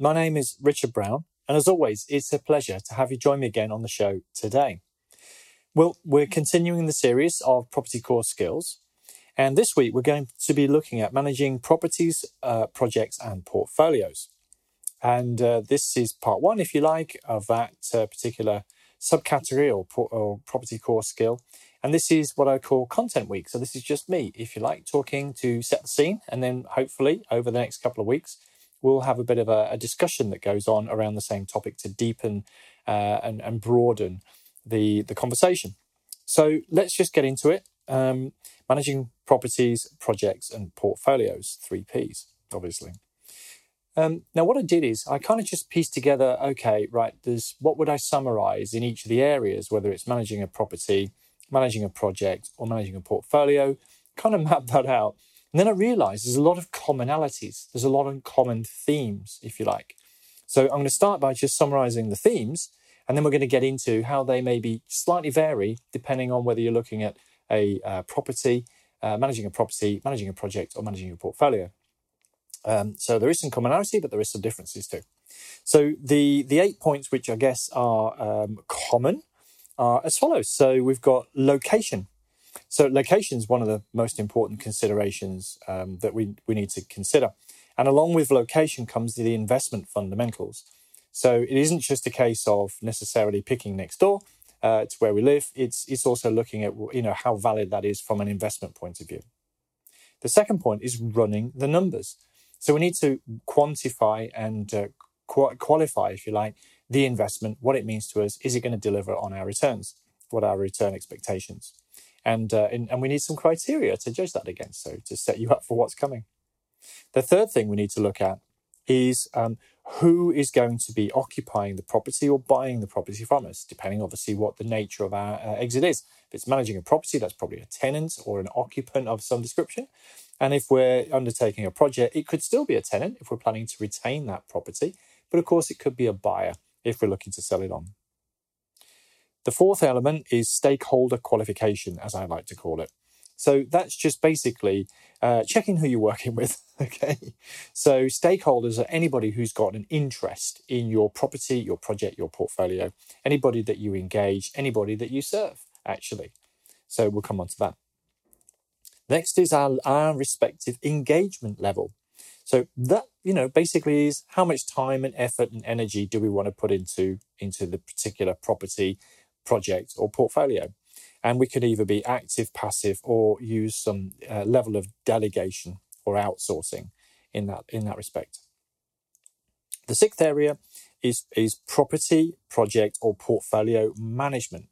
My name is Richard Brown, and as always, it's a pleasure to have you join me again on the show today. Well, we're continuing the series of property core skills, and this week we're going to be looking at managing properties, uh, projects, and portfolios. And uh, this is part one, if you like, of that uh, particular subcategory or, or property core skill. And this is what I call content week. So this is just me, if you like, talking to set the scene. And then hopefully over the next couple of weeks, we'll have a bit of a, a discussion that goes on around the same topic to deepen uh, and, and broaden the, the conversation. So let's just get into it. Um, managing properties, projects, and portfolios, three Ps, obviously. Um, now, what I did is I kind of just pieced together okay, right, there's what would I summarize in each of the areas, whether it's managing a property, managing a project, or managing a portfolio, kind of map that out and then I realized there's a lot of commonalities. There's a lot of common themes, if you like. So I'm going to start by just summarizing the themes, and then we're going to get into how they maybe slightly vary depending on whether you're looking at a uh, property, uh, managing a property, managing a project, or managing your portfolio. Um, so there is some commonality, but there is some differences too. So the the eight points, which I guess are um, common, are as follows. So we've got location. So location is one of the most important considerations um, that we, we need to consider. And along with location comes the investment fundamentals. So it isn't just a case of necessarily picking next door uh, to where we live. It's it's also looking at you know how valid that is from an investment point of view. The second point is running the numbers. So we need to quantify and uh, qualify, if you like, the investment, what it means to us. Is it going to deliver on our returns? What are our return expectations? And, uh, and, we need some criteria to judge that against, so to set you up for what's coming. The third thing we need to look at is um, who is going to be occupying the property or buying the property from us, depending obviously what the nature of our uh, exit is. If it's managing a property, that's probably a tenant or an occupant of some description. And if we're undertaking a project, it could still be a tenant if we're planning to retain that property. But of course, it could be a buyer if we're looking to sell it on. The fourth element is stakeholder qualification, as I like to call it. So that's just basically uh, checking who you're working with. Okay. So stakeholders are anybody who's got an interest in your property, your project, your portfolio, anybody that you engage, anybody that you serve, actually. So we'll come on to that. Next is our, our respective engagement level. So that, you know, basically is how much time and effort and energy do we want to put into, into the particular property project or portfolio. And we could either be active, passive, or use some uh, level of delegation or outsourcing in that in that respect. The sixth area is is property, project, or portfolio management.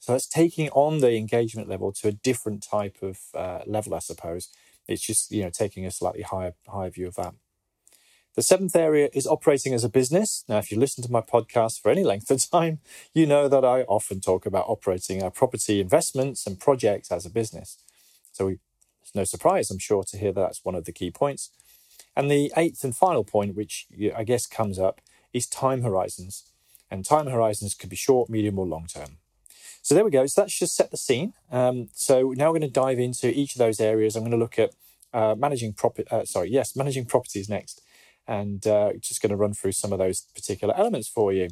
So that's taking on the engagement level to a different type of uh, level, I suppose. It's just you know taking a slightly higher higher view of that. The seventh area is operating as a business. Now, if you listen to my podcast for any length of time, you know that I often talk about operating our property investments and projects as a business. So we, it's no surprise, I'm sure, to hear that that's one of the key points. And the eighth and final point, which I guess comes up, is time horizons. And time horizons could be short, medium, or long term. So there we go. So that's just set the scene. Um, so now we're going to dive into each of those areas. I'm going to look at uh, managing property. Uh, sorry, yes, managing properties next and uh, just going to run through some of those particular elements for you.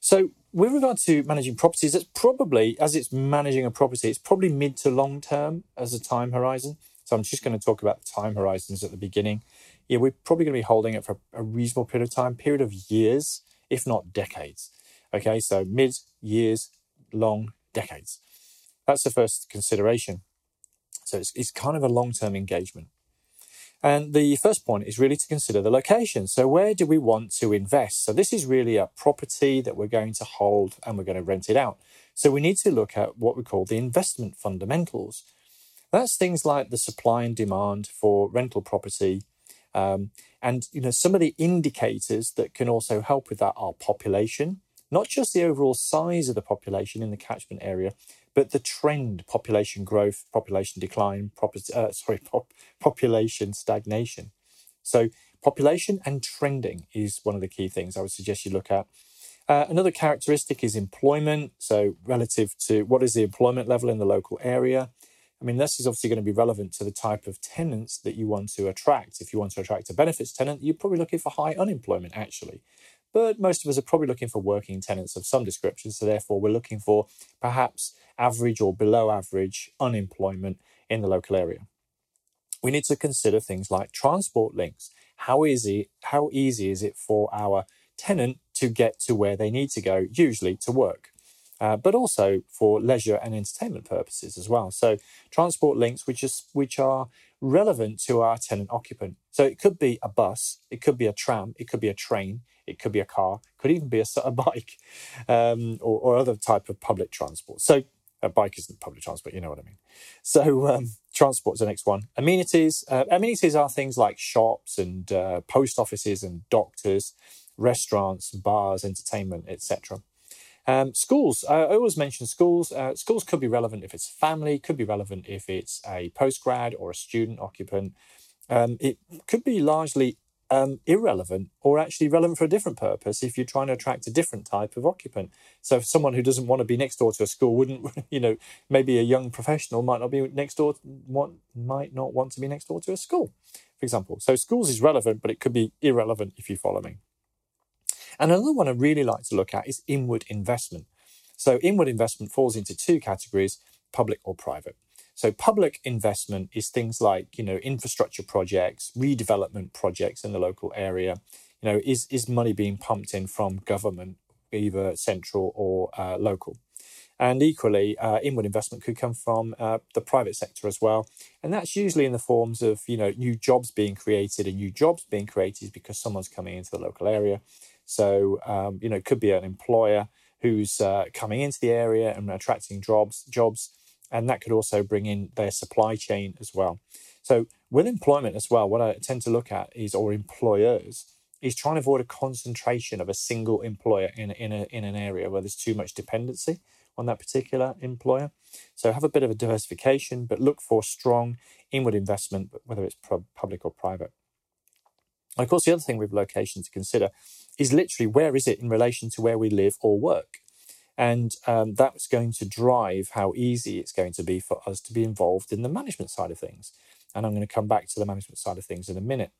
So, with regard to managing properties, it's probably, as it's managing a property, it's probably mid to long term as a time horizon. So, I'm just going to talk about the time horizons at the beginning. Yeah, we're probably going to be holding it for a reasonable period of time, period of years, if not decades. Okay, so mid years, long decades. That's the first consideration. So, it's, it's kind of a long term engagement. And the first point is really to consider the location. So, where do we want to invest? So, this is really a property that we're going to hold and we're going to rent it out. So, we need to look at what we call the investment fundamentals. That's things like the supply and demand for rental property, Um, and you know, some of the indicators that can also help with that are population, not just the overall size of the population in the catchment area, but the trend: population growth, population decline, uh, sorry, pop, population stagnation. So, population and trending is one of the key things I would suggest you look at. Uh, another characteristic is employment. So, relative to what is the employment level in the local area, I mean, this is obviously going to be relevant to the type of tenants that you want to attract. If you want to attract a benefits tenant, you're probably looking for high unemployment, actually. But most of us are probably looking for working tenants of some description. So, therefore, we're looking for perhaps average or below average unemployment in the local area. We need to consider things like transport links. How easy, how easy is it for our tenant to get to where they need to go, usually to work? uh, but also for leisure and entertainment purposes as well. So transport links which is which are relevant to our tenant occupant. So it could be a bus, it could be a tram, it could be a train, it could be a car, could even be a, a bike, um, or, or, other type of public transport. So a bike isn't public transport, you know what I mean. So um, transport is the next one. Amenities. Uh, amenities are things like shops and uh, post offices and doctors, restaurants, bars, entertainment, etc. Um, schools, uh, I always mention schools. Uh, schools could be relevant if it's family, could be relevant if it's a postgrad or a student occupant. Um, it could be largely um, irrelevant or actually relevant for a different purpose if you're trying to attract a different type of occupant. So, someone who doesn't want to be next door to a school wouldn't, you know, maybe a young professional might not be next door, want, might not want to be next door to a school, for example. So, schools is relevant, but it could be irrelevant if you follow me. And another one I really like to look at is inward investment. So, inward investment falls into two categories public or private. So, public investment is things like, you know, infrastructure projects, redevelopment projects in the local area. You know, is, is money being pumped in from government, either central or uh, local? And equally, uh, inward investment could come from uh, the private sector as well. And that's usually in the forms of, you know, new jobs being created and new jobs being created because someone's coming into the local area. So, um, you know, it could be an employer who's uh, coming into the area and attracting jobs, jobs, and that could also bring in their supply chain as well. So, with employment as well, what I tend to look at is, or employers, is trying to avoid a concentration of a single employer in, in, a, in an area where there's too much dependency on that particular employer. So have a bit of a diversification, but look for strong inward investment, whether it's public or private. And of course, the other thing with location to consider is literally where is it in relation to where we live or work? And um, that's going to drive how easy it's going to be for us to be involved in the management side of things. And I'm going to come back to the management side of things in a minute.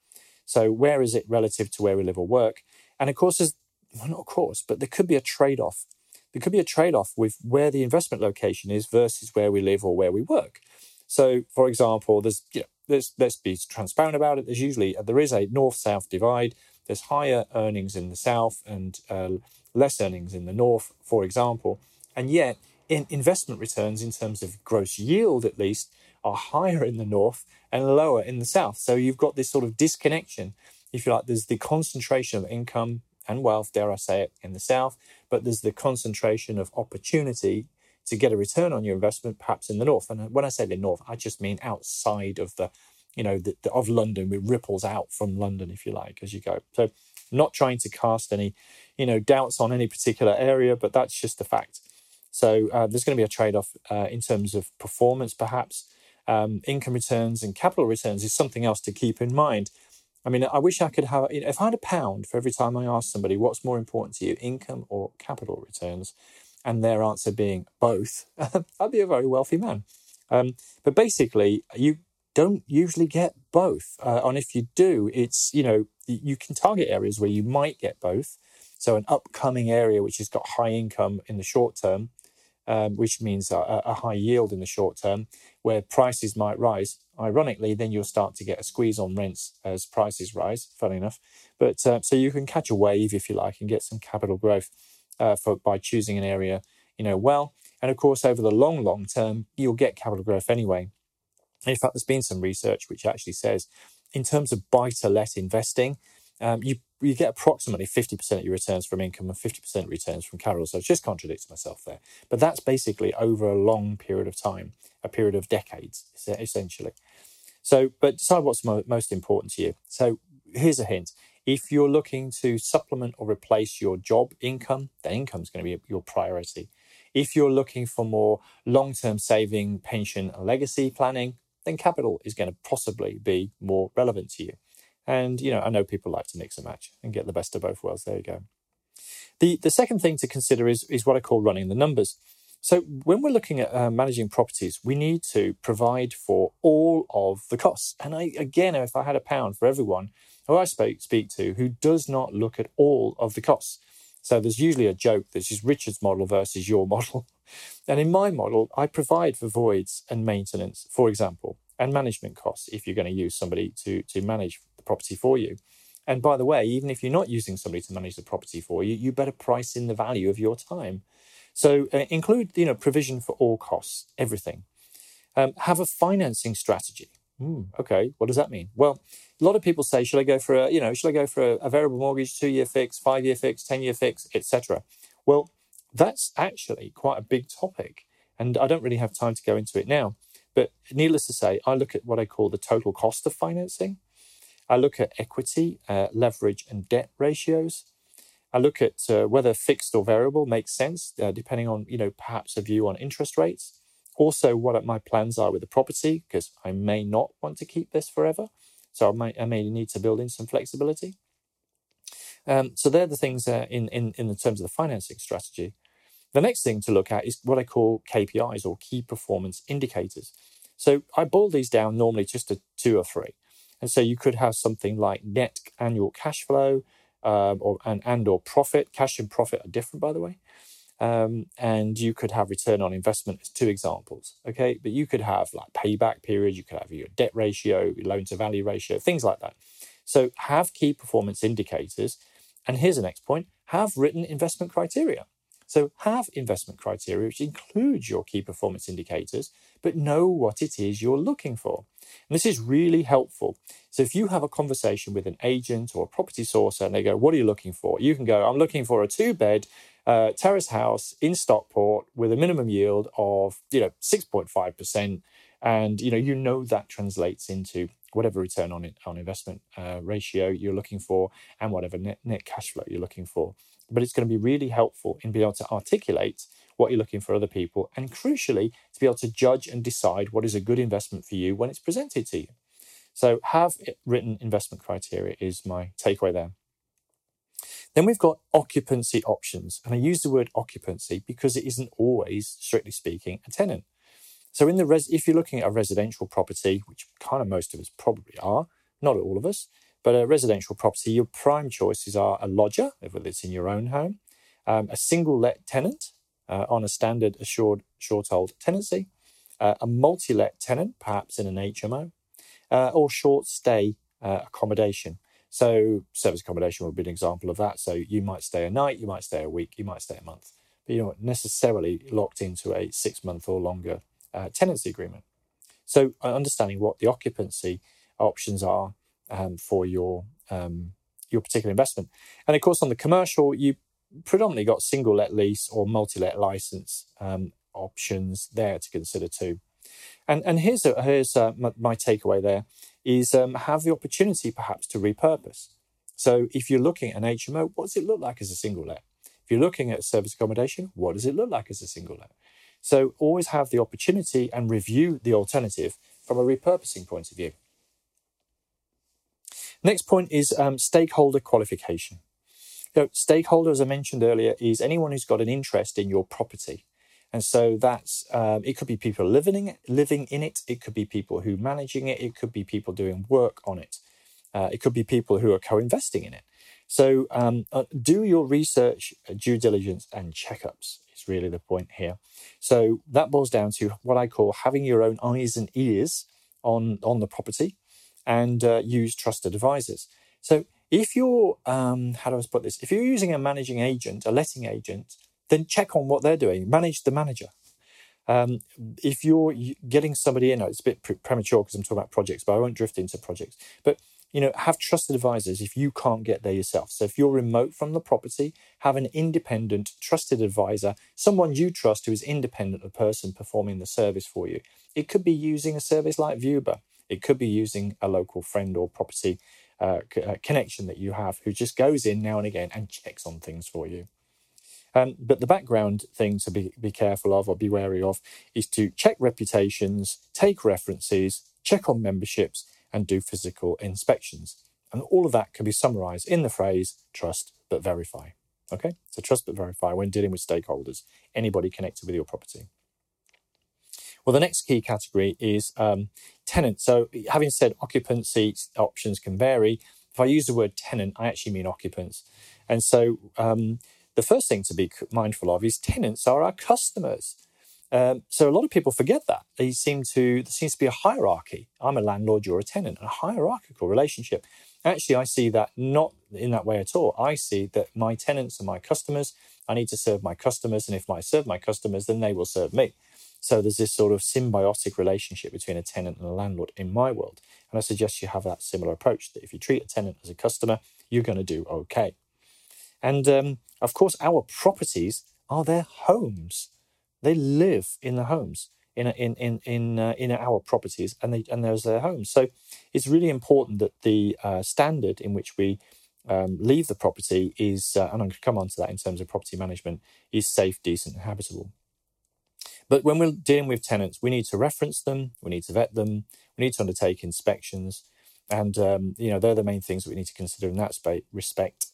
So, where is it relative to where we live or work? And of course, there's, well, not of course, but there could be a trade off. There could be a trade off with where the investment location is versus where we live or where we work. So, for example, there's you know, let's let's be transparent about it. There's usually there is a north south divide. There's higher earnings in the south and uh, less earnings in the north, for example, and yet in investment returns in terms of gross yield at least are higher in the north and lower in the south. So you've got this sort of disconnection, if you like. There's the concentration of income and wealth, dare I say it, in the south, but there's the concentration of opportunity to get a return on your investment, perhaps in the north. And when I say the north, I just mean outside of the, you know, the, the, of London. It ripples out from London, if you like, as you go. So, not trying to cast any, you know, doubts on any particular area, but that's just the fact. So uh, there's going to be a trade-off uh, in terms of performance, perhaps. Um, income returns and capital returns is something else to keep in mind. I mean, I wish I could have, you know, if I had a pound for every time I ask somebody what's more important to you, income or capital returns, and their answer being both, I'd be a very wealthy man. Um, but basically, you don't usually get both. Uh, and if you do, it's, you know, you can target areas where you might get both. So, an upcoming area which has got high income in the short term, um, which means a, a, high yield in the short term, where prices might rise. Ironically, then you'll start to get a squeeze on rents as prices rise, funny enough. But uh, so you can catch a wave, if you like, and get some capital growth uh, for by choosing an area, you know, well. And of course, over the long, long term, you'll get capital growth anyway. In fact, there's been some research which actually says, in terms of buy to let investing, um, you you get approximately 50% of your returns from income and 50% returns from capital. So it's just contradicts myself there. But that's basically over a long period of time, a period of decades, essentially. So, but decide what's mo- most important to you. So, here's a hint. If you're looking to supplement or replace your job income, then income is going to be your priority. If you're looking for more long term saving, pension, and legacy planning, then capital is going to possibly be more relevant to you. And, you know, I know people like to mix and match and get the best of both worlds. There you go. The, the second thing to consider is, is what I call running the numbers. So when we're looking at uh, managing properties, we need to provide for all of the costs. And I, again, if I had a pound for everyone who I speak, speak to who does not look at all of the costs. So there's usually a joke. This is Richard's model versus your model. And in my model, I provide for voids and maintenance, for example, and management costs if you're going to use somebody to, to manage the property for you. And by the way, even if you're not using somebody to manage the property for you, you better price in the value of your time. So uh, include, you know, provision for all costs, everything. Um, have a financing strategy. Mm, okay, what does that mean? Well, a lot of people say, should I go for a, you know, should I go for a, a variable mortgage, two year fix, five year fix, ten year fix, etc. Well, that's actually quite a big topic, and I don't really have time to go into it now. But needless to say, I look at what I call the total cost of financing. I look at equity, uh, leverage, and debt ratios. I look at uh, whether fixed or variable makes sense, uh, depending on, you know, perhaps a view on interest rates. Also, what my plans are with the property, because I may not want to keep this forever. So I may, I may need to build in some flexibility. Um, so they're the things uh, in, in, in terms of the financing strategy. The next thing to look at is what I call KPIs or key performance indicators. So I boil these down normally just to two or three. And so you could have something like net annual cash flow, um, or and, and or profit. Cash and profit are different, by the way. Um, and you could have return on investment as two examples. Okay, but you could have like payback period. You could have your debt ratio, loan to value ratio, things like that. So have key performance indicators. And here's the next point: have written investment criteria. So have investment criteria, which includes your key performance indicators, but know what it is you're looking for. And this is really helpful. So if you have a conversation with an agent or a property sourcer and they go, What are you looking for? You can go, I'm looking for a two bed uh, terrace house in Stockport with a minimum yield of, you know, 6.5%. And, you know, you know that translates into whatever return on, on investment uh, ratio you're looking for and whatever net, net cash flow you're looking for. But it's going to be really helpful in being able to articulate what you're looking for other people, and crucially, to be able to judge and decide what is a good investment for you when it's presented to you. So, have written investment criteria is my takeaway there. Then we've got occupancy options. And I use the word occupancy because it isn't always, strictly speaking, a tenant. So in the res- if you're looking at a residential property, which kind of most of us probably are, not all of us, but a residential property, your prime choices are a lodger, whether it's in your own home, um, a single let tenant, uh, on a standard assured short hold tenancy, uh, a multi let tenant, perhaps in an HMO, uh, or short stay uh, accommodation. So, service accommodation would be an example of that. So, you might stay a night, you might stay a week, you might stay a month, but you're not necessarily locked into a six month or longer uh, tenancy agreement. So, uh, understanding what the occupancy options are um, for your um, your particular investment, and of course, on the commercial, you predominantly got single let lease or multi let license um, options there to consider too. And and here's a, here's a, uh, my, my, takeaway there is um, have the opportunity perhaps to repurpose. So if you're looking at an HMO, what does it look like as a single let? If you're looking at service accommodation, what does it look like as a single let? So always have the opportunity and review the alternative from a repurposing point of view. Next point is um, stakeholder qualification. So, stakeholder, as I mentioned earlier, is anyone who's got an interest in your property. And so that's um, it could be people living living in it. It could be people who managing it. It could be people doing work on it. Uh, it could be people who are co-investing in it. So um, uh, do your research, uh, due diligence, and checkups is really the point here. So that boils down to what I call having your own eyes and ears on on the property, and uh, use trusted advisors. So if you're, um, how do I put this? If you're using a managing agent, a letting agent, then check on what they're doing. Manage the manager. Um, if you're getting somebody in, it's a bit pre- premature because I'm talking about projects, but I won't drift into projects. But you know, have trusted advisors if you can't get there yourself. So if you're remote from the property, have an independent, trusted advisor, someone you trust who is independent of the person performing the service for you. It could be using a service like Vuber It could be using a local friend or property uh, uh, connection that you have who just goes in now and again and checks on things for you. Um, but the background thing to be, be careful of or be wary of is to check reputations, take references, check on memberships, and do physical inspections. And all of that can be summarized in the phrase trust but verify. Okay, so trust but verify when dealing with stakeholders, anybody connected with your property. Well, the next key category is um, tenant. So, having said occupancy options can vary, if I use the word tenant, I actually mean occupants. And so, um, the first thing to be mindful of is tenants are our customers. Um, so a lot of people forget that. They seem to there seems to be a hierarchy. I'm a landlord, you're a tenant, a hierarchical relationship. Actually, I see that not in that way at all. I see that my tenants are my customers. I need to serve my customers, and if I serve my customers, then they will serve me. So there's this sort of symbiotic relationship between a tenant and a landlord in my world. And I suggest you have that similar approach that if you treat a tenant as a customer, you're going to do okay. And um, of course, our properties are their homes. They live in the homes in in in in uh, in our properties, and they and there's their homes. So it's really important that the uh, standard in which we um, leave the property is, uh, and I'm going to come on to that in terms of property management, is safe, decent, and habitable. But when we're dealing with tenants, we need to reference them, we need to vet them, we need to undertake inspections, and um, you know they're the main things that we need to consider in that respect.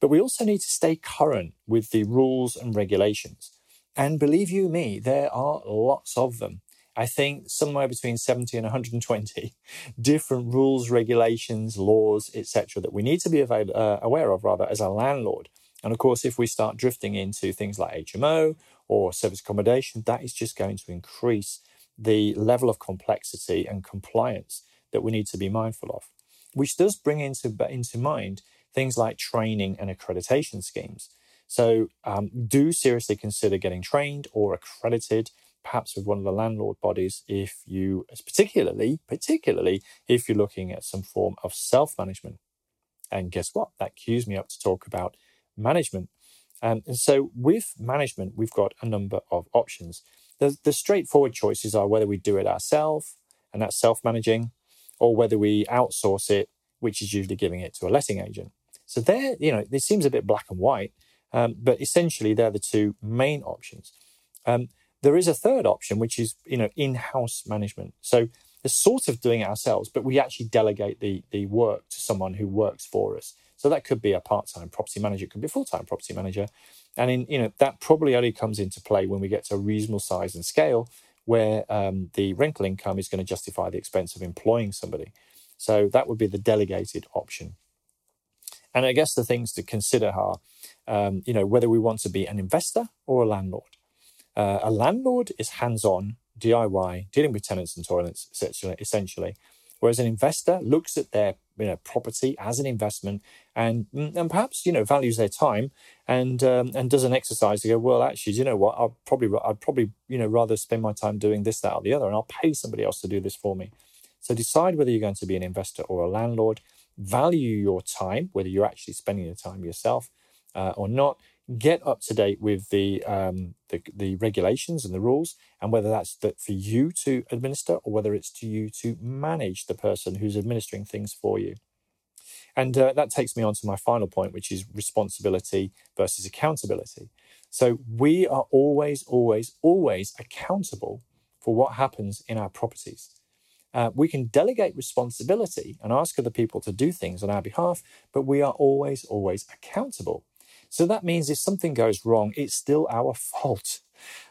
But we also need to stay current with the rules and regulations. And believe you me, there are lots of them. I think somewhere between 70 and 120 different rules, regulations, laws, etc., that we need to be avail- uh, aware of rather as a landlord. And of course, if we start drifting into things like HMO or service accommodation, that is just going to increase the level of complexity and compliance that we need to be mindful of, which does bring into, into mind things like training and accreditation schemes. So um, do seriously consider getting trained or accredited, perhaps with one of the landlord bodies, if you, particularly, particularly if you're looking at some form of self-management. And guess what? That cues me up to talk about management. Um, and so with management, we've got a number of options. The, the straightforward choices are whether we do it ourselves, and that's self-managing, or whether we outsource it, which is usually giving it to a letting agent. So there, you know, this seems a bit black and white, um, but essentially they're the two main options. Um, there is a third option, which is you know in-house management. So we're sort of doing it ourselves, but we actually delegate the the work to someone who works for us. So that could be a part-time property manager, it could be a full-time property manager, and in you know that probably only comes into play when we get to a reasonable size and scale where um, the rental income is going to justify the expense of employing somebody. So that would be the delegated option. And I guess the things to consider are, um, you know, whether we want to be an investor or a landlord. Uh, a landlord is hands-on, DIY, dealing with tenants and toilets, essentially. Whereas an investor looks at their you know, property as an investment and mm, and perhaps you know values their time and um, and does an exercise to go well actually you know what I'll probably I'd probably you know rather spend my time doing this that or the other and I'll pay somebody else to do this for me. So decide whether you're going to be an investor or a landlord value your time, whether you're actually spending your time yourself uh, or not. Get up to date with the, um, the, the regulations and the rules, and whether that's that for you to administer or whether it's to you to manage the person who's administering things for you. And uh, that takes me on to my final point, which is responsibility versus accountability. So we are always, always, always accountable for what happens in our properties. Uh, we can delegate responsibility and ask other people to do things on our behalf, but we are always, always accountable. So that means if something goes wrong, it's still our fault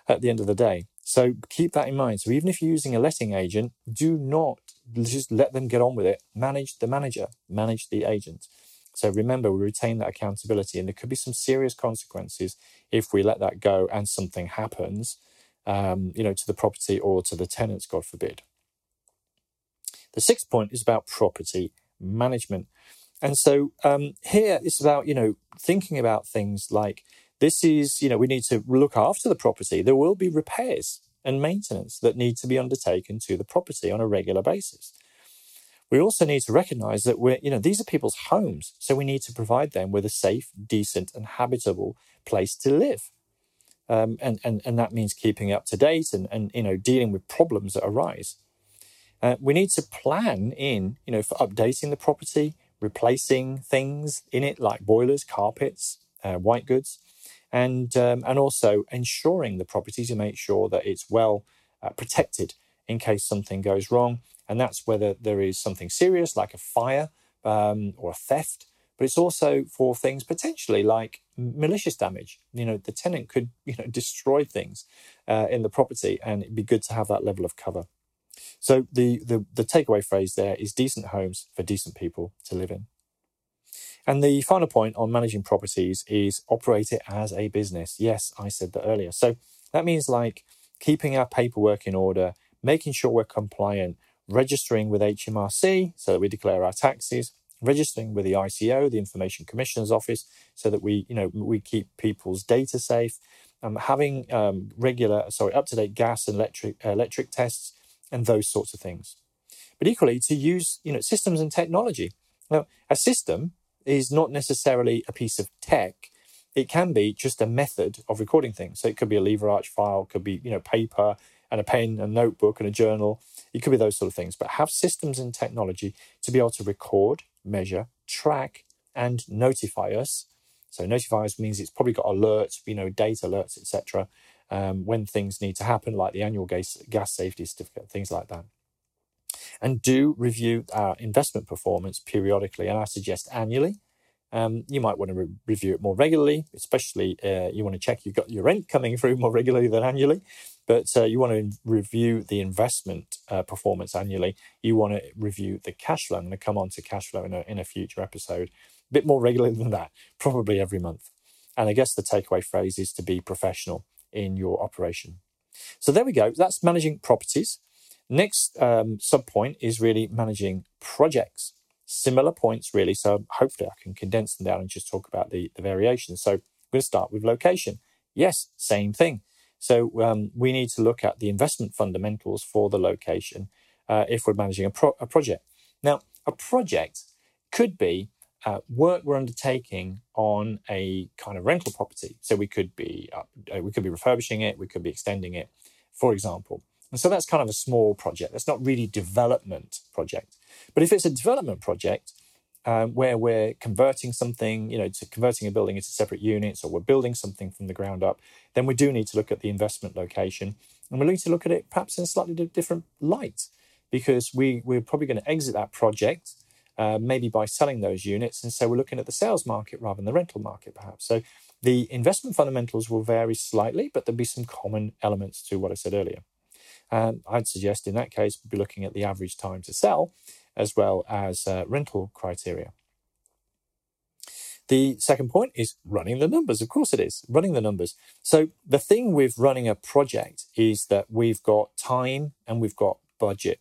at the end of the day. So keep that in mind. So even if you're using a letting agent, do not just let them get on with it. Manage the manager, manage the agent. So remember, we retain that accountability, and there could be some serious consequences if we let that go and something happens, um, you know, to the property or to the tenants, God forbid. The sixth point is about property management. And so um, here it's about, you know, thinking about things like this is, you know, we need to look after the property. There will be repairs and maintenance that need to be undertaken to the property on a regular basis. We also need to recognize that we're, you know, these are people's homes. So we need to provide them with a safe, decent, and habitable place to live. Um, and, and, and that means keeping up to date and, and, you know, dealing with problems that arise. Uh, we need to plan in, you know, for updating the property, replacing things in it like boilers, carpets, uh, white goods, and um, and also ensuring the property to make sure that it's well uh, protected in case something goes wrong. And that's whether there is something serious like a fire um, or a theft, but it's also for things potentially like malicious damage. You know, the tenant could you know destroy things uh, in the property, and it'd be good to have that level of cover. So the, the the takeaway phrase there is decent homes for decent people to live in. And the final point on managing properties is operate it as a business. Yes, I said that earlier. So that means like keeping our paperwork in order, making sure we're compliant, registering with HMRC so that we declare our taxes, registering with the ICO, the Information Commissioner's Office, so that we, you know, we keep people's data safe, um, having um, regular, sorry, up-to-date gas and electric electric tests, and those sorts of things. But equally, to use, you know, systems and technology. Now, a system is not necessarily a piece of tech. It can be just a method of recording things. So it could be a lever arch file, could be, you know, paper and a pen, a notebook and a journal. It could be those sort of things. But have systems and technology to be able to record, measure, track, and notify us. So notify us means it's probably got alerts, you know, date alerts, etc. Um, when things need to happen, like the annual gas, gas safety certificate, things like that and do review our investment performance periodically. And I suggest annually. Um, you might want to re- review it more regularly, especially uh, you want to check you've got your rent coming through more regularly than annually. But uh, you want to review the investment uh, performance annually. You want to review the cash flow. I'm going to come on to cash flow in a, in a future episode. A bit more regularly than that, probably every month. And I guess the takeaway phrase is to be professional in your operation. So there we go. That's managing properties. Next um, sub point is really managing projects. Similar points, really. So hopefully I can condense them down and just talk about the, the variations. So I'm going to start with location. Yes, same thing. So um, we need to look at the investment fundamentals for the location uh, if we're managing a, pro- a, project. Now, a project could be uh, work we're undertaking on a kind of rental property. So we could be uh, we could be refurbishing it, we could be extending it, for example. And so that's kind of a small project. That's not really development project. But if it's a development project um, where we're converting something, you know, to converting a building into separate units, or we're building something from the ground up, then we do need to look at the investment location, and we need to look at it perhaps in a slightly different light, because we we're probably going to exit that project. Uh, maybe by selling those units. And so we're looking at the sales market rather than the rental market, perhaps. So the investment fundamentals will vary slightly, but there'll be some common elements to what I said earlier. Um, I'd suggest in that case, we'd be looking at the average time to sell as well as uh, rental criteria. The second point is running the numbers. Of course, it is running the numbers. So, the thing with running a project is that we've got time and we've got budget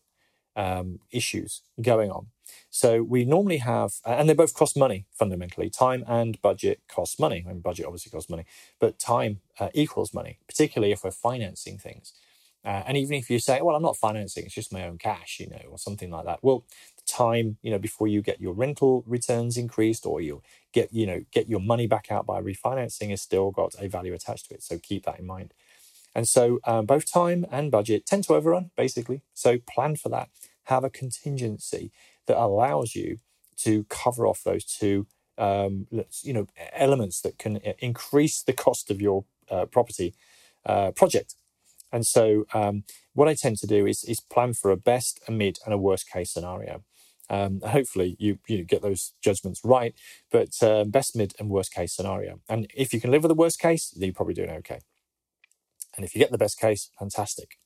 um, issues going on. So, we normally have, and they both cost money fundamentally. Time and budget cost money. I mean, budget obviously costs money, but time uh, equals money, particularly if we're financing things. Uh, and even if you say, well, I'm not financing, it's just my own cash, you know, or something like that. Well, time, you know, before you get your rental returns increased or you get, you know, get your money back out by refinancing has still got a value attached to it. So keep that in mind. And so um, both time and budget tend to overrun, basically. So plan for that. Have a contingency that allows you to cover off those two, um, you know, elements that can uh, increase the cost of your uh, property uh, project and so um, what I tend to do is, is plan for a best, a mid, and a worst case scenario. Um, hopefully you you get those judgments right, but uh, best, mid, and worst case scenario. And if you can live with the worst case, then you're probably doing okay. And if you get the best case, fantastic.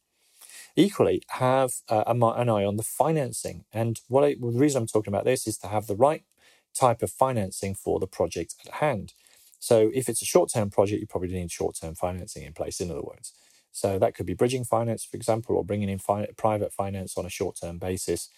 Equally, have uh, an eye on the financing. And what I, well, the reason I'm talking about this is to have the right type of financing for the project at hand. So if it's a short-term project, you probably need short-term financing in place. In other words, so that could be bridging finance, for example, or bringing in fi- private finance on a short term basis.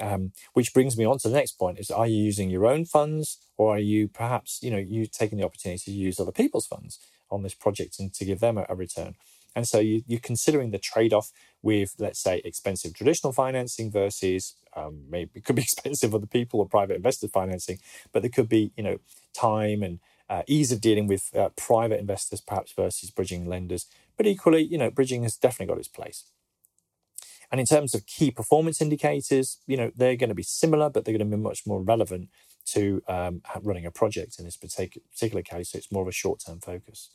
Um, which brings me on to the next point: is are you using your own funds, or are you perhaps you know you taking the opportunity to use other people's funds on this project and to give them a, a return? And so you, you're considering the trade off with, let's say, expensive traditional financing versus um, maybe it could be expensive other people or private investor financing, but there could be, you know, time and uh, ease of dealing with uh, private investors perhaps versus bridging lenders but equally, you know, bridging has definitely got its place. And in terms of key performance indicators, you know, they're going to be similar, but they're going to be much more relevant to um, running a project in this particular case. So it's more of a short term focus.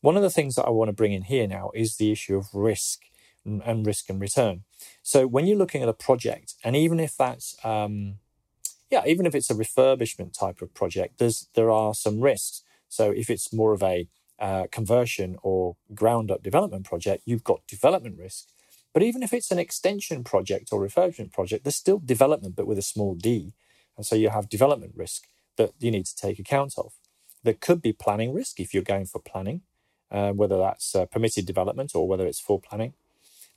One of the things that I want to bring in here now is the issue of risk and risk and return. So when you're looking at a project, and even if that's um, yeah, even if it's a refurbishment type of project, there's there are some risks. So if it's more of a uh, conversion or ground up development project, you've got development risk. But even if it's an extension project or refurbishment project, there's still development, but with a small d. And so you have development risk that you need to take account of. There could be planning risk if you're going for planning, uh, whether that's uh, permitted development or whether it's full planning.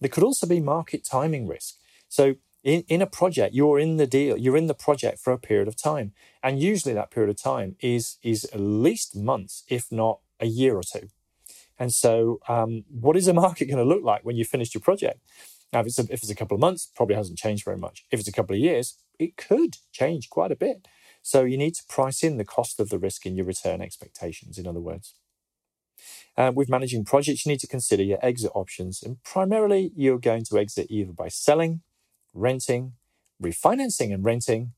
There could also be market timing risk. So in, in a project, you're in the deal, you're in the project for a period of time. And usually that period of time is, is at least months, if not a year or two. And so, um, what is the market going to look like when you finished your project? Now, if it's, a, if it's a couple of months, probably hasn't changed very much. If it's a couple of years, it could change quite a bit. So you need to price in the cost of the risk in your return expectations, in other words. Uh, with managing projects, you need to consider your exit options. And primarily, you're going to exit either by selling, renting, refinancing and renting,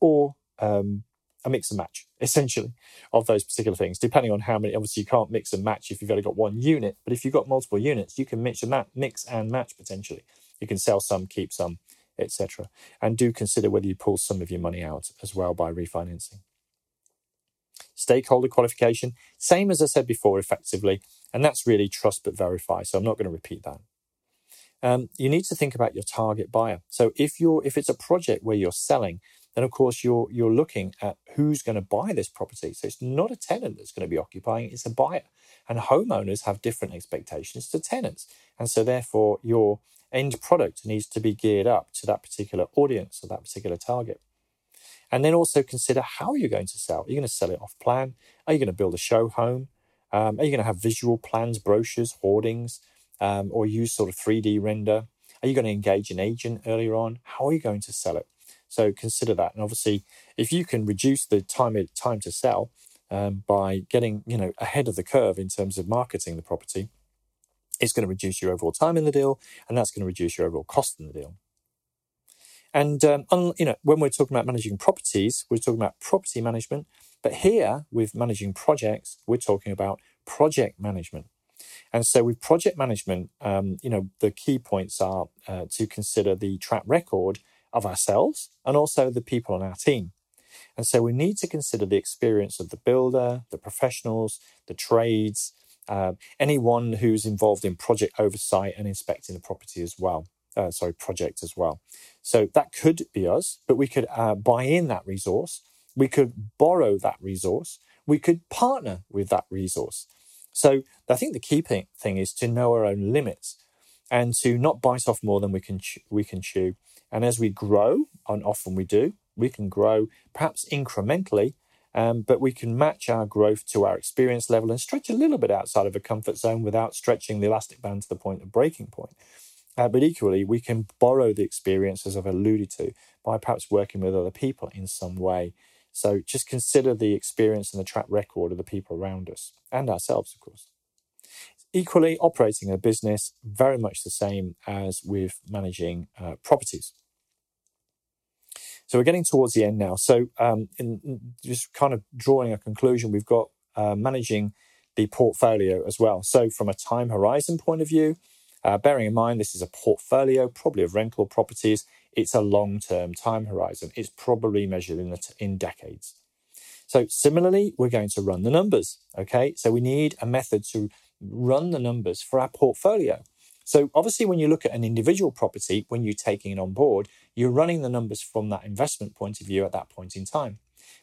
or um, a mix and match, essentially, of those particular things, depending on how many. Obviously, you can't mix and match if you've only got one unit, but if you've got multiple units, you can mix and, match, mix and match potentially. You can sell some, keep some, etc. And do consider whether you pull some of your money out as well by refinancing. Stakeholder qualification, same as I said before, effectively, and that's really trust but verify. So I'm not going to repeat that. Um, you need to think about your target buyer. So if you're if it's a project where you're selling, then of course you're you're looking at who's going to buy this property. So it's not a tenant that's going to be occupying; it's a buyer. And homeowners have different expectations to tenants, and so therefore your end product needs to be geared up to that particular audience or that particular target. And then also consider how you're going to sell. Are you going to sell it off plan? Are you going to build a show home? Um, are you going to have visual plans, brochures, hoardings, um, or use sort of 3D render? Are you going to engage an agent earlier on? How are you going to sell it? So consider that. And obviously, if you can reduce the time time to sell um, by getting you know ahead of the curve in terms of marketing the property, it's going to reduce your overall time in the deal, and that's going to reduce your overall cost in the deal. And um, you know, when we're talking about managing properties, we're talking about property management. But here, with managing projects, we're talking about project management. And so, with project management, um, you know, the key points are uh, to consider the track record of ourselves and also the people on our team. And so, we need to consider the experience of the builder, the professionals, the trades, uh, anyone who's involved in project oversight and inspecting the property as well. Uh, sorry, project as well. So that could be us, but we could uh, buy in that resource. We could borrow that resource. We could partner with that resource. So I think the key thing is to know our own limits and to not bite off more than we can chew, we can chew. And as we grow, and often we do, we can grow perhaps incrementally um, but we can match our growth to our experience level and stretch a little bit outside of a comfort zone without stretching the elastic band to the point of breaking point. Uh, but equally, we can borrow the experience, as I've alluded to, by perhaps working with other people in some way. So just consider the experience and the track record of the people around us and ourselves, of course. Equally, operating a business, very much the same as with managing uh, properties. So we're getting towards the end now. So um, in just kind of drawing a conclusion, we've got uh, managing the portfolio as well. So from a time horizon point of view, uh, bearing in mind this is a portfolio, probably of rental properties, it's a long-term time horizon. It's probably measured in, in decades. So similarly, we're going to run the numbers. Okay, so we need a method to run the numbers for our portfolio. So obviously, when you look at an individual property, when you're taking it on board, you're running the numbers from that investment point of view at that point in time.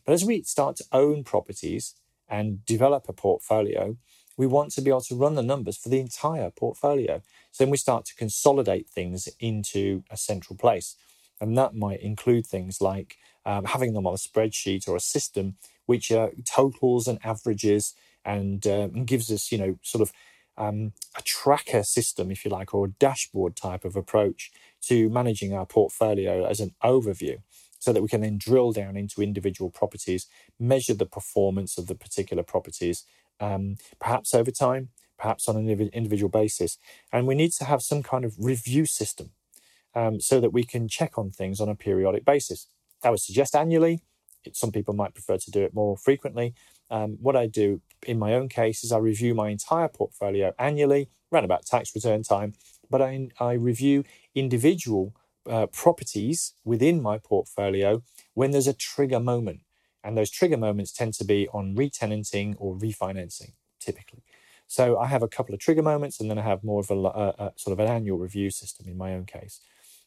But as we start to own properties and develop a portfolio, we want to be able to run the numbers for the entire portfolio. So then we start to consolidate things into a central place. And that might include things like um, having them on a spreadsheet or a system which uh, totals and averages and, uh, gives us, you know, sort of um, a tracker system, if you like, or a dashboard type of approach to managing our portfolio as an overview so that we can then drill down into individual properties, measure the performance of the particular properties, um, perhaps over time, perhaps on an individual basis. And we need to have some kind of review system um, so that we can check on things on a periodic basis. I would suggest annually. Some people might prefer to do it more frequently. Um, what I do in my own case is I review my entire portfolio annually, around about tax return time, but I, I review individual uh, properties within my portfolio when there's a trigger moment. And those trigger moments tend to be on retenanting or refinancing, typically. So I have a couple of trigger moments, and then I have more of a, a, a sort of an annual review system in my own case,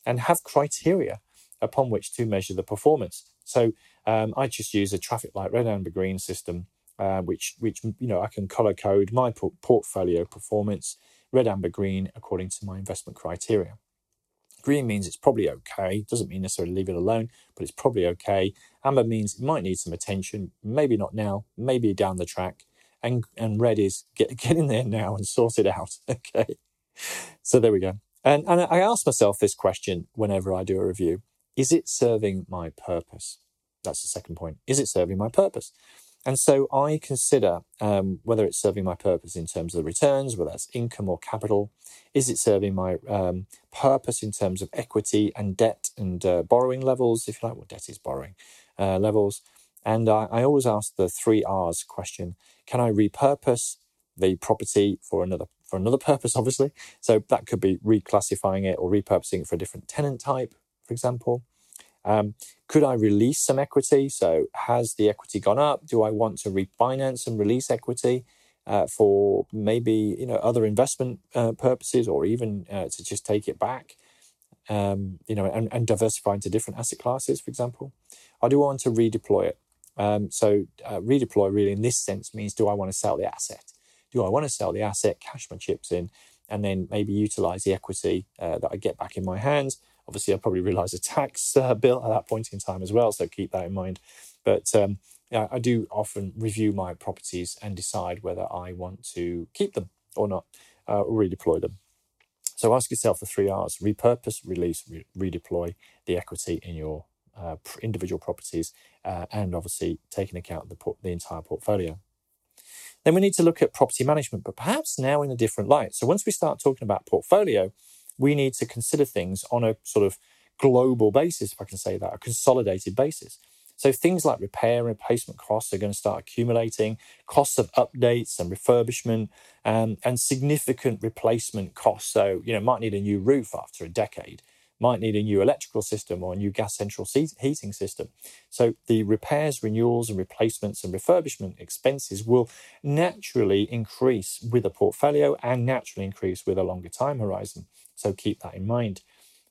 and have criteria upon which to measure the performance. So um, I just use a traffic light red, amber, green system, uh, which which you know I can color code my portfolio performance red, amber, green according to my investment criteria. Green means it's probably okay. Doesn't mean necessarily leave it alone, but it's probably okay. Amber means it might need some attention, maybe not now, maybe down the track. And and red is get get in there now and sort it out. Okay. So there we go. And and I ask myself this question whenever I do a review. Is it serving my purpose? That's the second point. Is it serving my purpose? And so I consider um, whether it's serving my purpose in terms of the returns, whether that's income or capital. Is it serving my um, purpose in terms of equity and debt and uh, borrowing levels, if you like? What debt is borrowing uh, levels? And I, I always ask the three R's question: Can I repurpose the property for another for another purpose? Obviously, so that could be reclassifying it or repurposing it for a different tenant type, for example. Um, could I release some equity? So, has the equity gone up? Do I want to refinance and release equity uh, for maybe you know other investment uh, purposes, or even uh, to just take it back? Um, you know, and, and diversify into different asset classes, for example. I do want to redeploy it. Um, so, uh, redeploy really in this sense means: Do I want to sell the asset? Do I want to sell the asset, cash my chips in, and then maybe utilize the equity uh, that I get back in my hands? Obviously, I probably realise a tax uh, bill at that point in time as well, so keep that in mind. But um, yeah, I do often review my properties and decide whether I want to keep them or not, uh, or redeploy them. So ask yourself the three R's: repurpose, release, re- redeploy the equity in your uh, individual properties, uh, and obviously taking account the the entire portfolio. Then we need to look at property management, but perhaps now in a different light. So once we start talking about portfolio, we need to consider things on a sort of global basis, if I can say that, a consolidated basis. So things like repair and replacement costs are going to start accumulating, costs of updates and refurbishment, um, and significant replacement costs. So, you know, might need a new roof after a decade, might need a new electrical system or a new gas central heating system. So the repairs, renewals, and replacements and refurbishment expenses will naturally increase with a portfolio and naturally increase with a longer time horizon. So keep that in mind.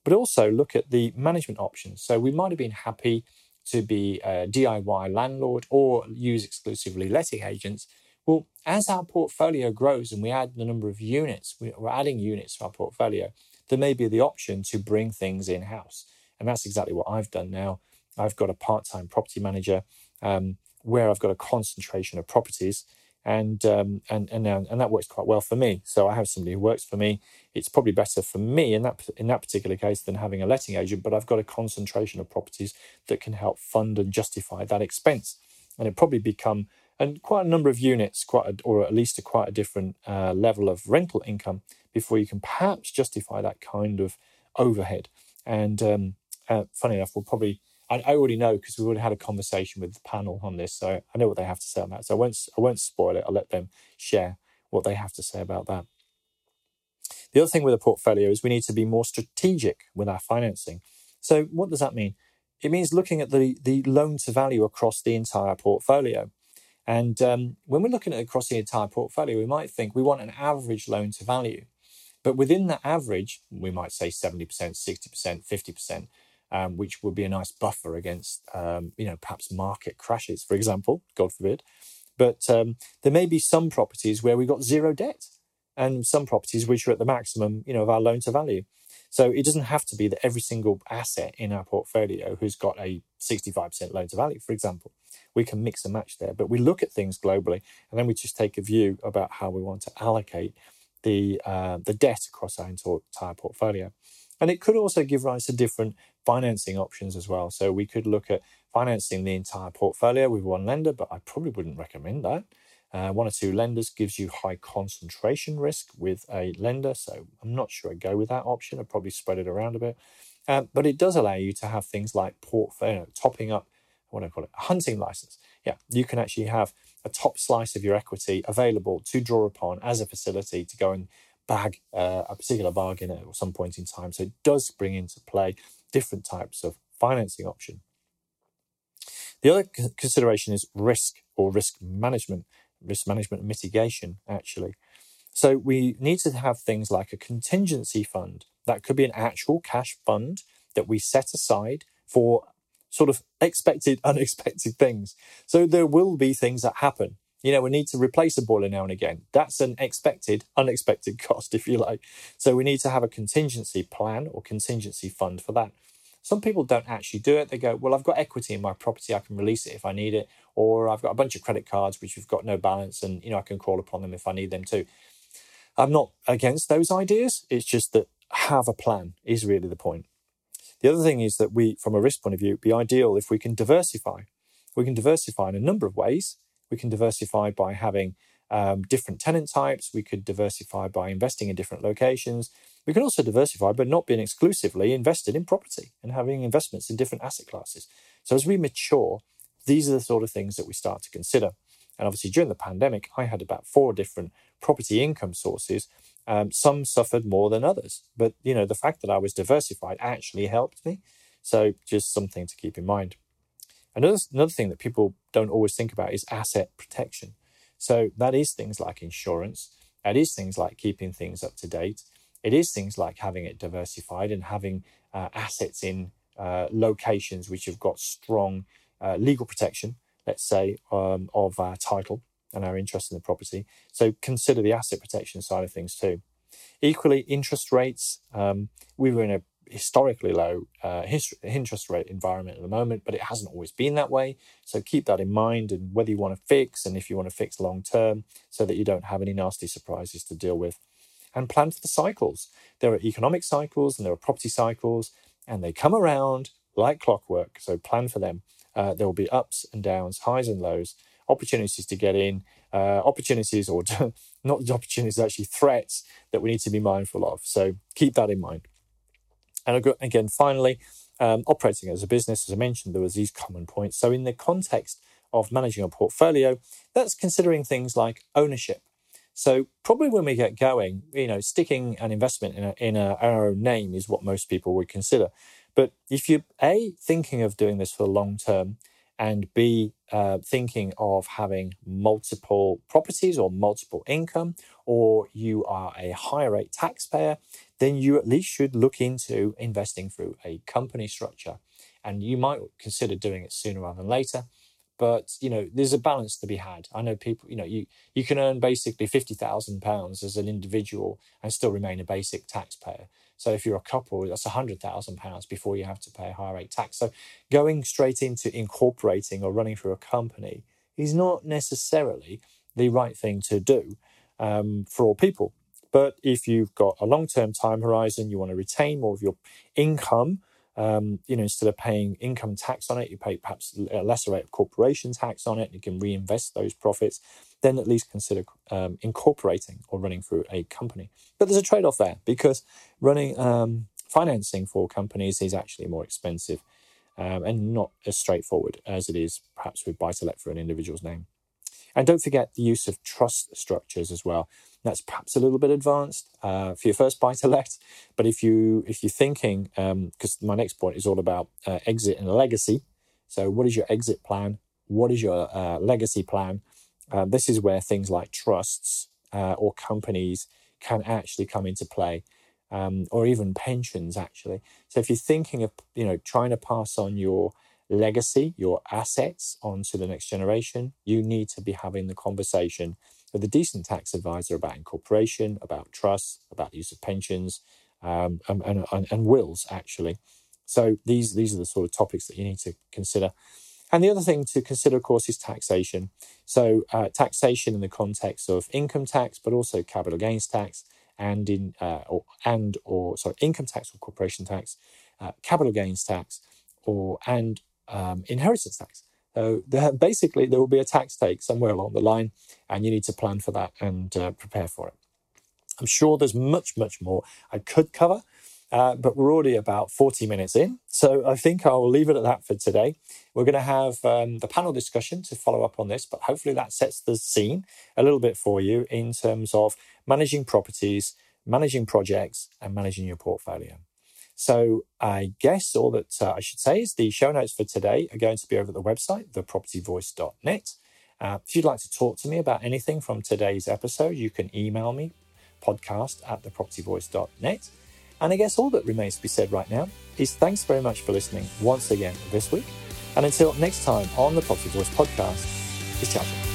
But also look at the management options. So we might have been happy to be a DIY landlord or use exclusively letting agents. Well, as our portfolio grows and we add the number of units, we're adding units to our portfolio, there may be the option to bring things in house. And that's exactly what I've done now. I've got a part time property manager um, where I've got a concentration of properties and um, and and and that works quite well for me. So I have somebody who works for me. It's probably better for me in that in that particular case than having a letting agent. But I've got a concentration of properties that can help fund and justify that expense, and it probably become and quite a number of units, quite a, or at least a quite a different uh, level of rental income before you can perhaps justify that kind of overhead. And um, uh, funny enough, we'll probably I, I already know because we've already had a conversation with the panel on this, so I know what they have to say on that. So I won't I won't spoil it. I'll let them share what they have to say about that. The other thing with a portfolio is we need to be more strategic with our financing. So what does that mean? It means looking at the the loan to value across the entire portfolio. And um, when we're looking at across the entire portfolio, we might think we want an average loan to value. But within that average, we might say 70%, 60%, 50% um, which would be a nice buffer against, um, you know, perhaps market crashes, for example, God forbid. But um, there may be some properties where we've got zero debt and some properties which are at the maximum, you know, of our loan to value. So it doesn't have to be that every single asset in our portfolio who's got a 65% loan to value, for example. We can mix and match there, but we look at things globally and then we just take a view about how we want to allocate the uh, the debt across our entire portfolio. And it could also give rise to different financing options as well. So we could look at financing the entire portfolio with one lender, but I probably wouldn't recommend that. uh, one or two lenders gives you high concentration risk with a lender. So I'm not sure I'd go with that option. I'd probably spread it around a bit. Um, but it does allow you to have things like portfolio, topping up, what do I call it, a hunting license. Yeah, you can actually have a top slice of your equity available to draw upon as a facility to go and bag uh, a particular bargain at some point in time. So it does bring into play different types of financing option. The other consideration is risk or risk management risk management mitigation, actually. So we need to have things like a contingency fund. That could be an actual cash fund that we set aside for sort of expected, unexpected things. So there will be things that happen. You know, we need to replace a boiler now and again. That's an expected, unexpected cost, if you like. So we need to have a contingency plan or contingency fund for that. Some people don't actually do it. They go, well, I've got equity in my property. I can release it if I need it. Or I've got a bunch of credit cards which have got no balance and, you know, I can call upon them if I need them too. I'm not against those ideas. It's just that have a plan is really the point. The other thing is that we, from a risk point of view, be ideal if we can diversify. We can diversify in a number of ways. We can diversify by having um, different tenant types. We could diversify by investing in different locations. We can also diversify by not being exclusively invested in property and having investments in different asset classes. So as we mature, these are the sort of things that we start to consider. And obviously, during the pandemic, I had about four different property income sources. Um, some suffered more than others, but you know the fact that I was diversified actually helped me. So just something to keep in mind. Another another thing that people don't always think about is asset protection. So that is things like insurance. That is things like keeping things up to date. It is things like having it diversified and having uh, assets in uh, locations which have got strong uh, legal protection, let's say, um, of our title and our interest in the property. So consider the asset protection side of things too. Equally, interest rates. Um, we were in a historically low uh, interest rate environment at the moment, but it hasn't always been that way. So keep that in mind, and whether you want to fix and if you want to fix long term, so that you don't have any nasty surprises to deal with. And plan for the cycles. There are economic cycles and there are property cycles, and they come around like clockwork. So plan for them. Uh, there will be ups and downs, highs and lows, opportunities to get in, uh, opportunities or not opportunities, actually threats that we need to be mindful of. So keep that in mind. And again, finally, um, operating as a business, as I mentioned, there was these common points. So in the context of managing a portfolio, that's considering things like ownership. So probably when we get going, you know, sticking an investment in, a, in a, our own name is what most people would consider. But if you're A, thinking of doing this for the long term, and B, uh, thinking of having multiple properties or multiple income, or you are a higher rate taxpayer, then you at least should look into investing through a company structure. And you might consider doing it sooner rather than later. But you know, there's a balance to be had. I know people, you know, you you can earn basically fifty thousand pounds as an individual and still remain a basic taxpayer. So if you're a couple, that's £100,000 before you have to pay a higher rate tax. So going straight into incorporating or running through a company is not necessarily the right thing to do um, for all people. But if you've got a long term time horizon, you want to retain more of your income. Um, you know, instead of paying income tax on it, you pay perhaps a lesser rate of corporation tax on it. and You can reinvest those profits then at least consider um, incorporating or running through a company. But there's a trade off there because running um, financing for companies is actually more expensive um, and not as straightforward as it is perhaps with buy to let for an individual's name. And don't forget the use of trust structures as well. That's perhaps a little bit advanced uh, for your first buy to let, but if you if you're thinking, because um, my next point is all about uh, exit and legacy. So, what is your exit plan? What is your uh, legacy plan? Uh, this is where things like trusts uh, or companies can actually come into play, um, or even pensions actually. So if you're thinking of you know trying to pass on your legacy, your assets onto the next generation, you need to be having the conversation with a decent tax advisor about incorporation, about trusts, about the use of pensions, um, and, and, and wills actually. So these these are the sort of topics that you need to consider. And the other thing to consider, of course, is taxation. So, uh, taxation in the context of income tax, but also capital gains tax, and in uh, or and or sorry, income tax or corporation tax, uh, capital gains tax, or and um, inheritance tax. So there, basically, there will be a tax take somewhere along the line, and you need to plan for that and uh, prepare for it. I'm sure there's much, much more I could cover, uh, but we're already about 40 minutes in. So I think I'll leave it at that for today. We're going to have um, the panel discussion to follow up on this, but hopefully that sets the scene a little bit for you in terms of managing properties, managing projects, and managing your portfolio. So I guess all that uh, I should say is the show notes for today are going to be over at the website, thepropertyvoice.net. Uh, if you'd like to talk to me about anything from today's episode, you can email me podcast at thepropertyvoice.net. And I guess all that remains to be said right now is thanks very much for listening once again this week. And until next time on the Property Voice podcast, it's ciao.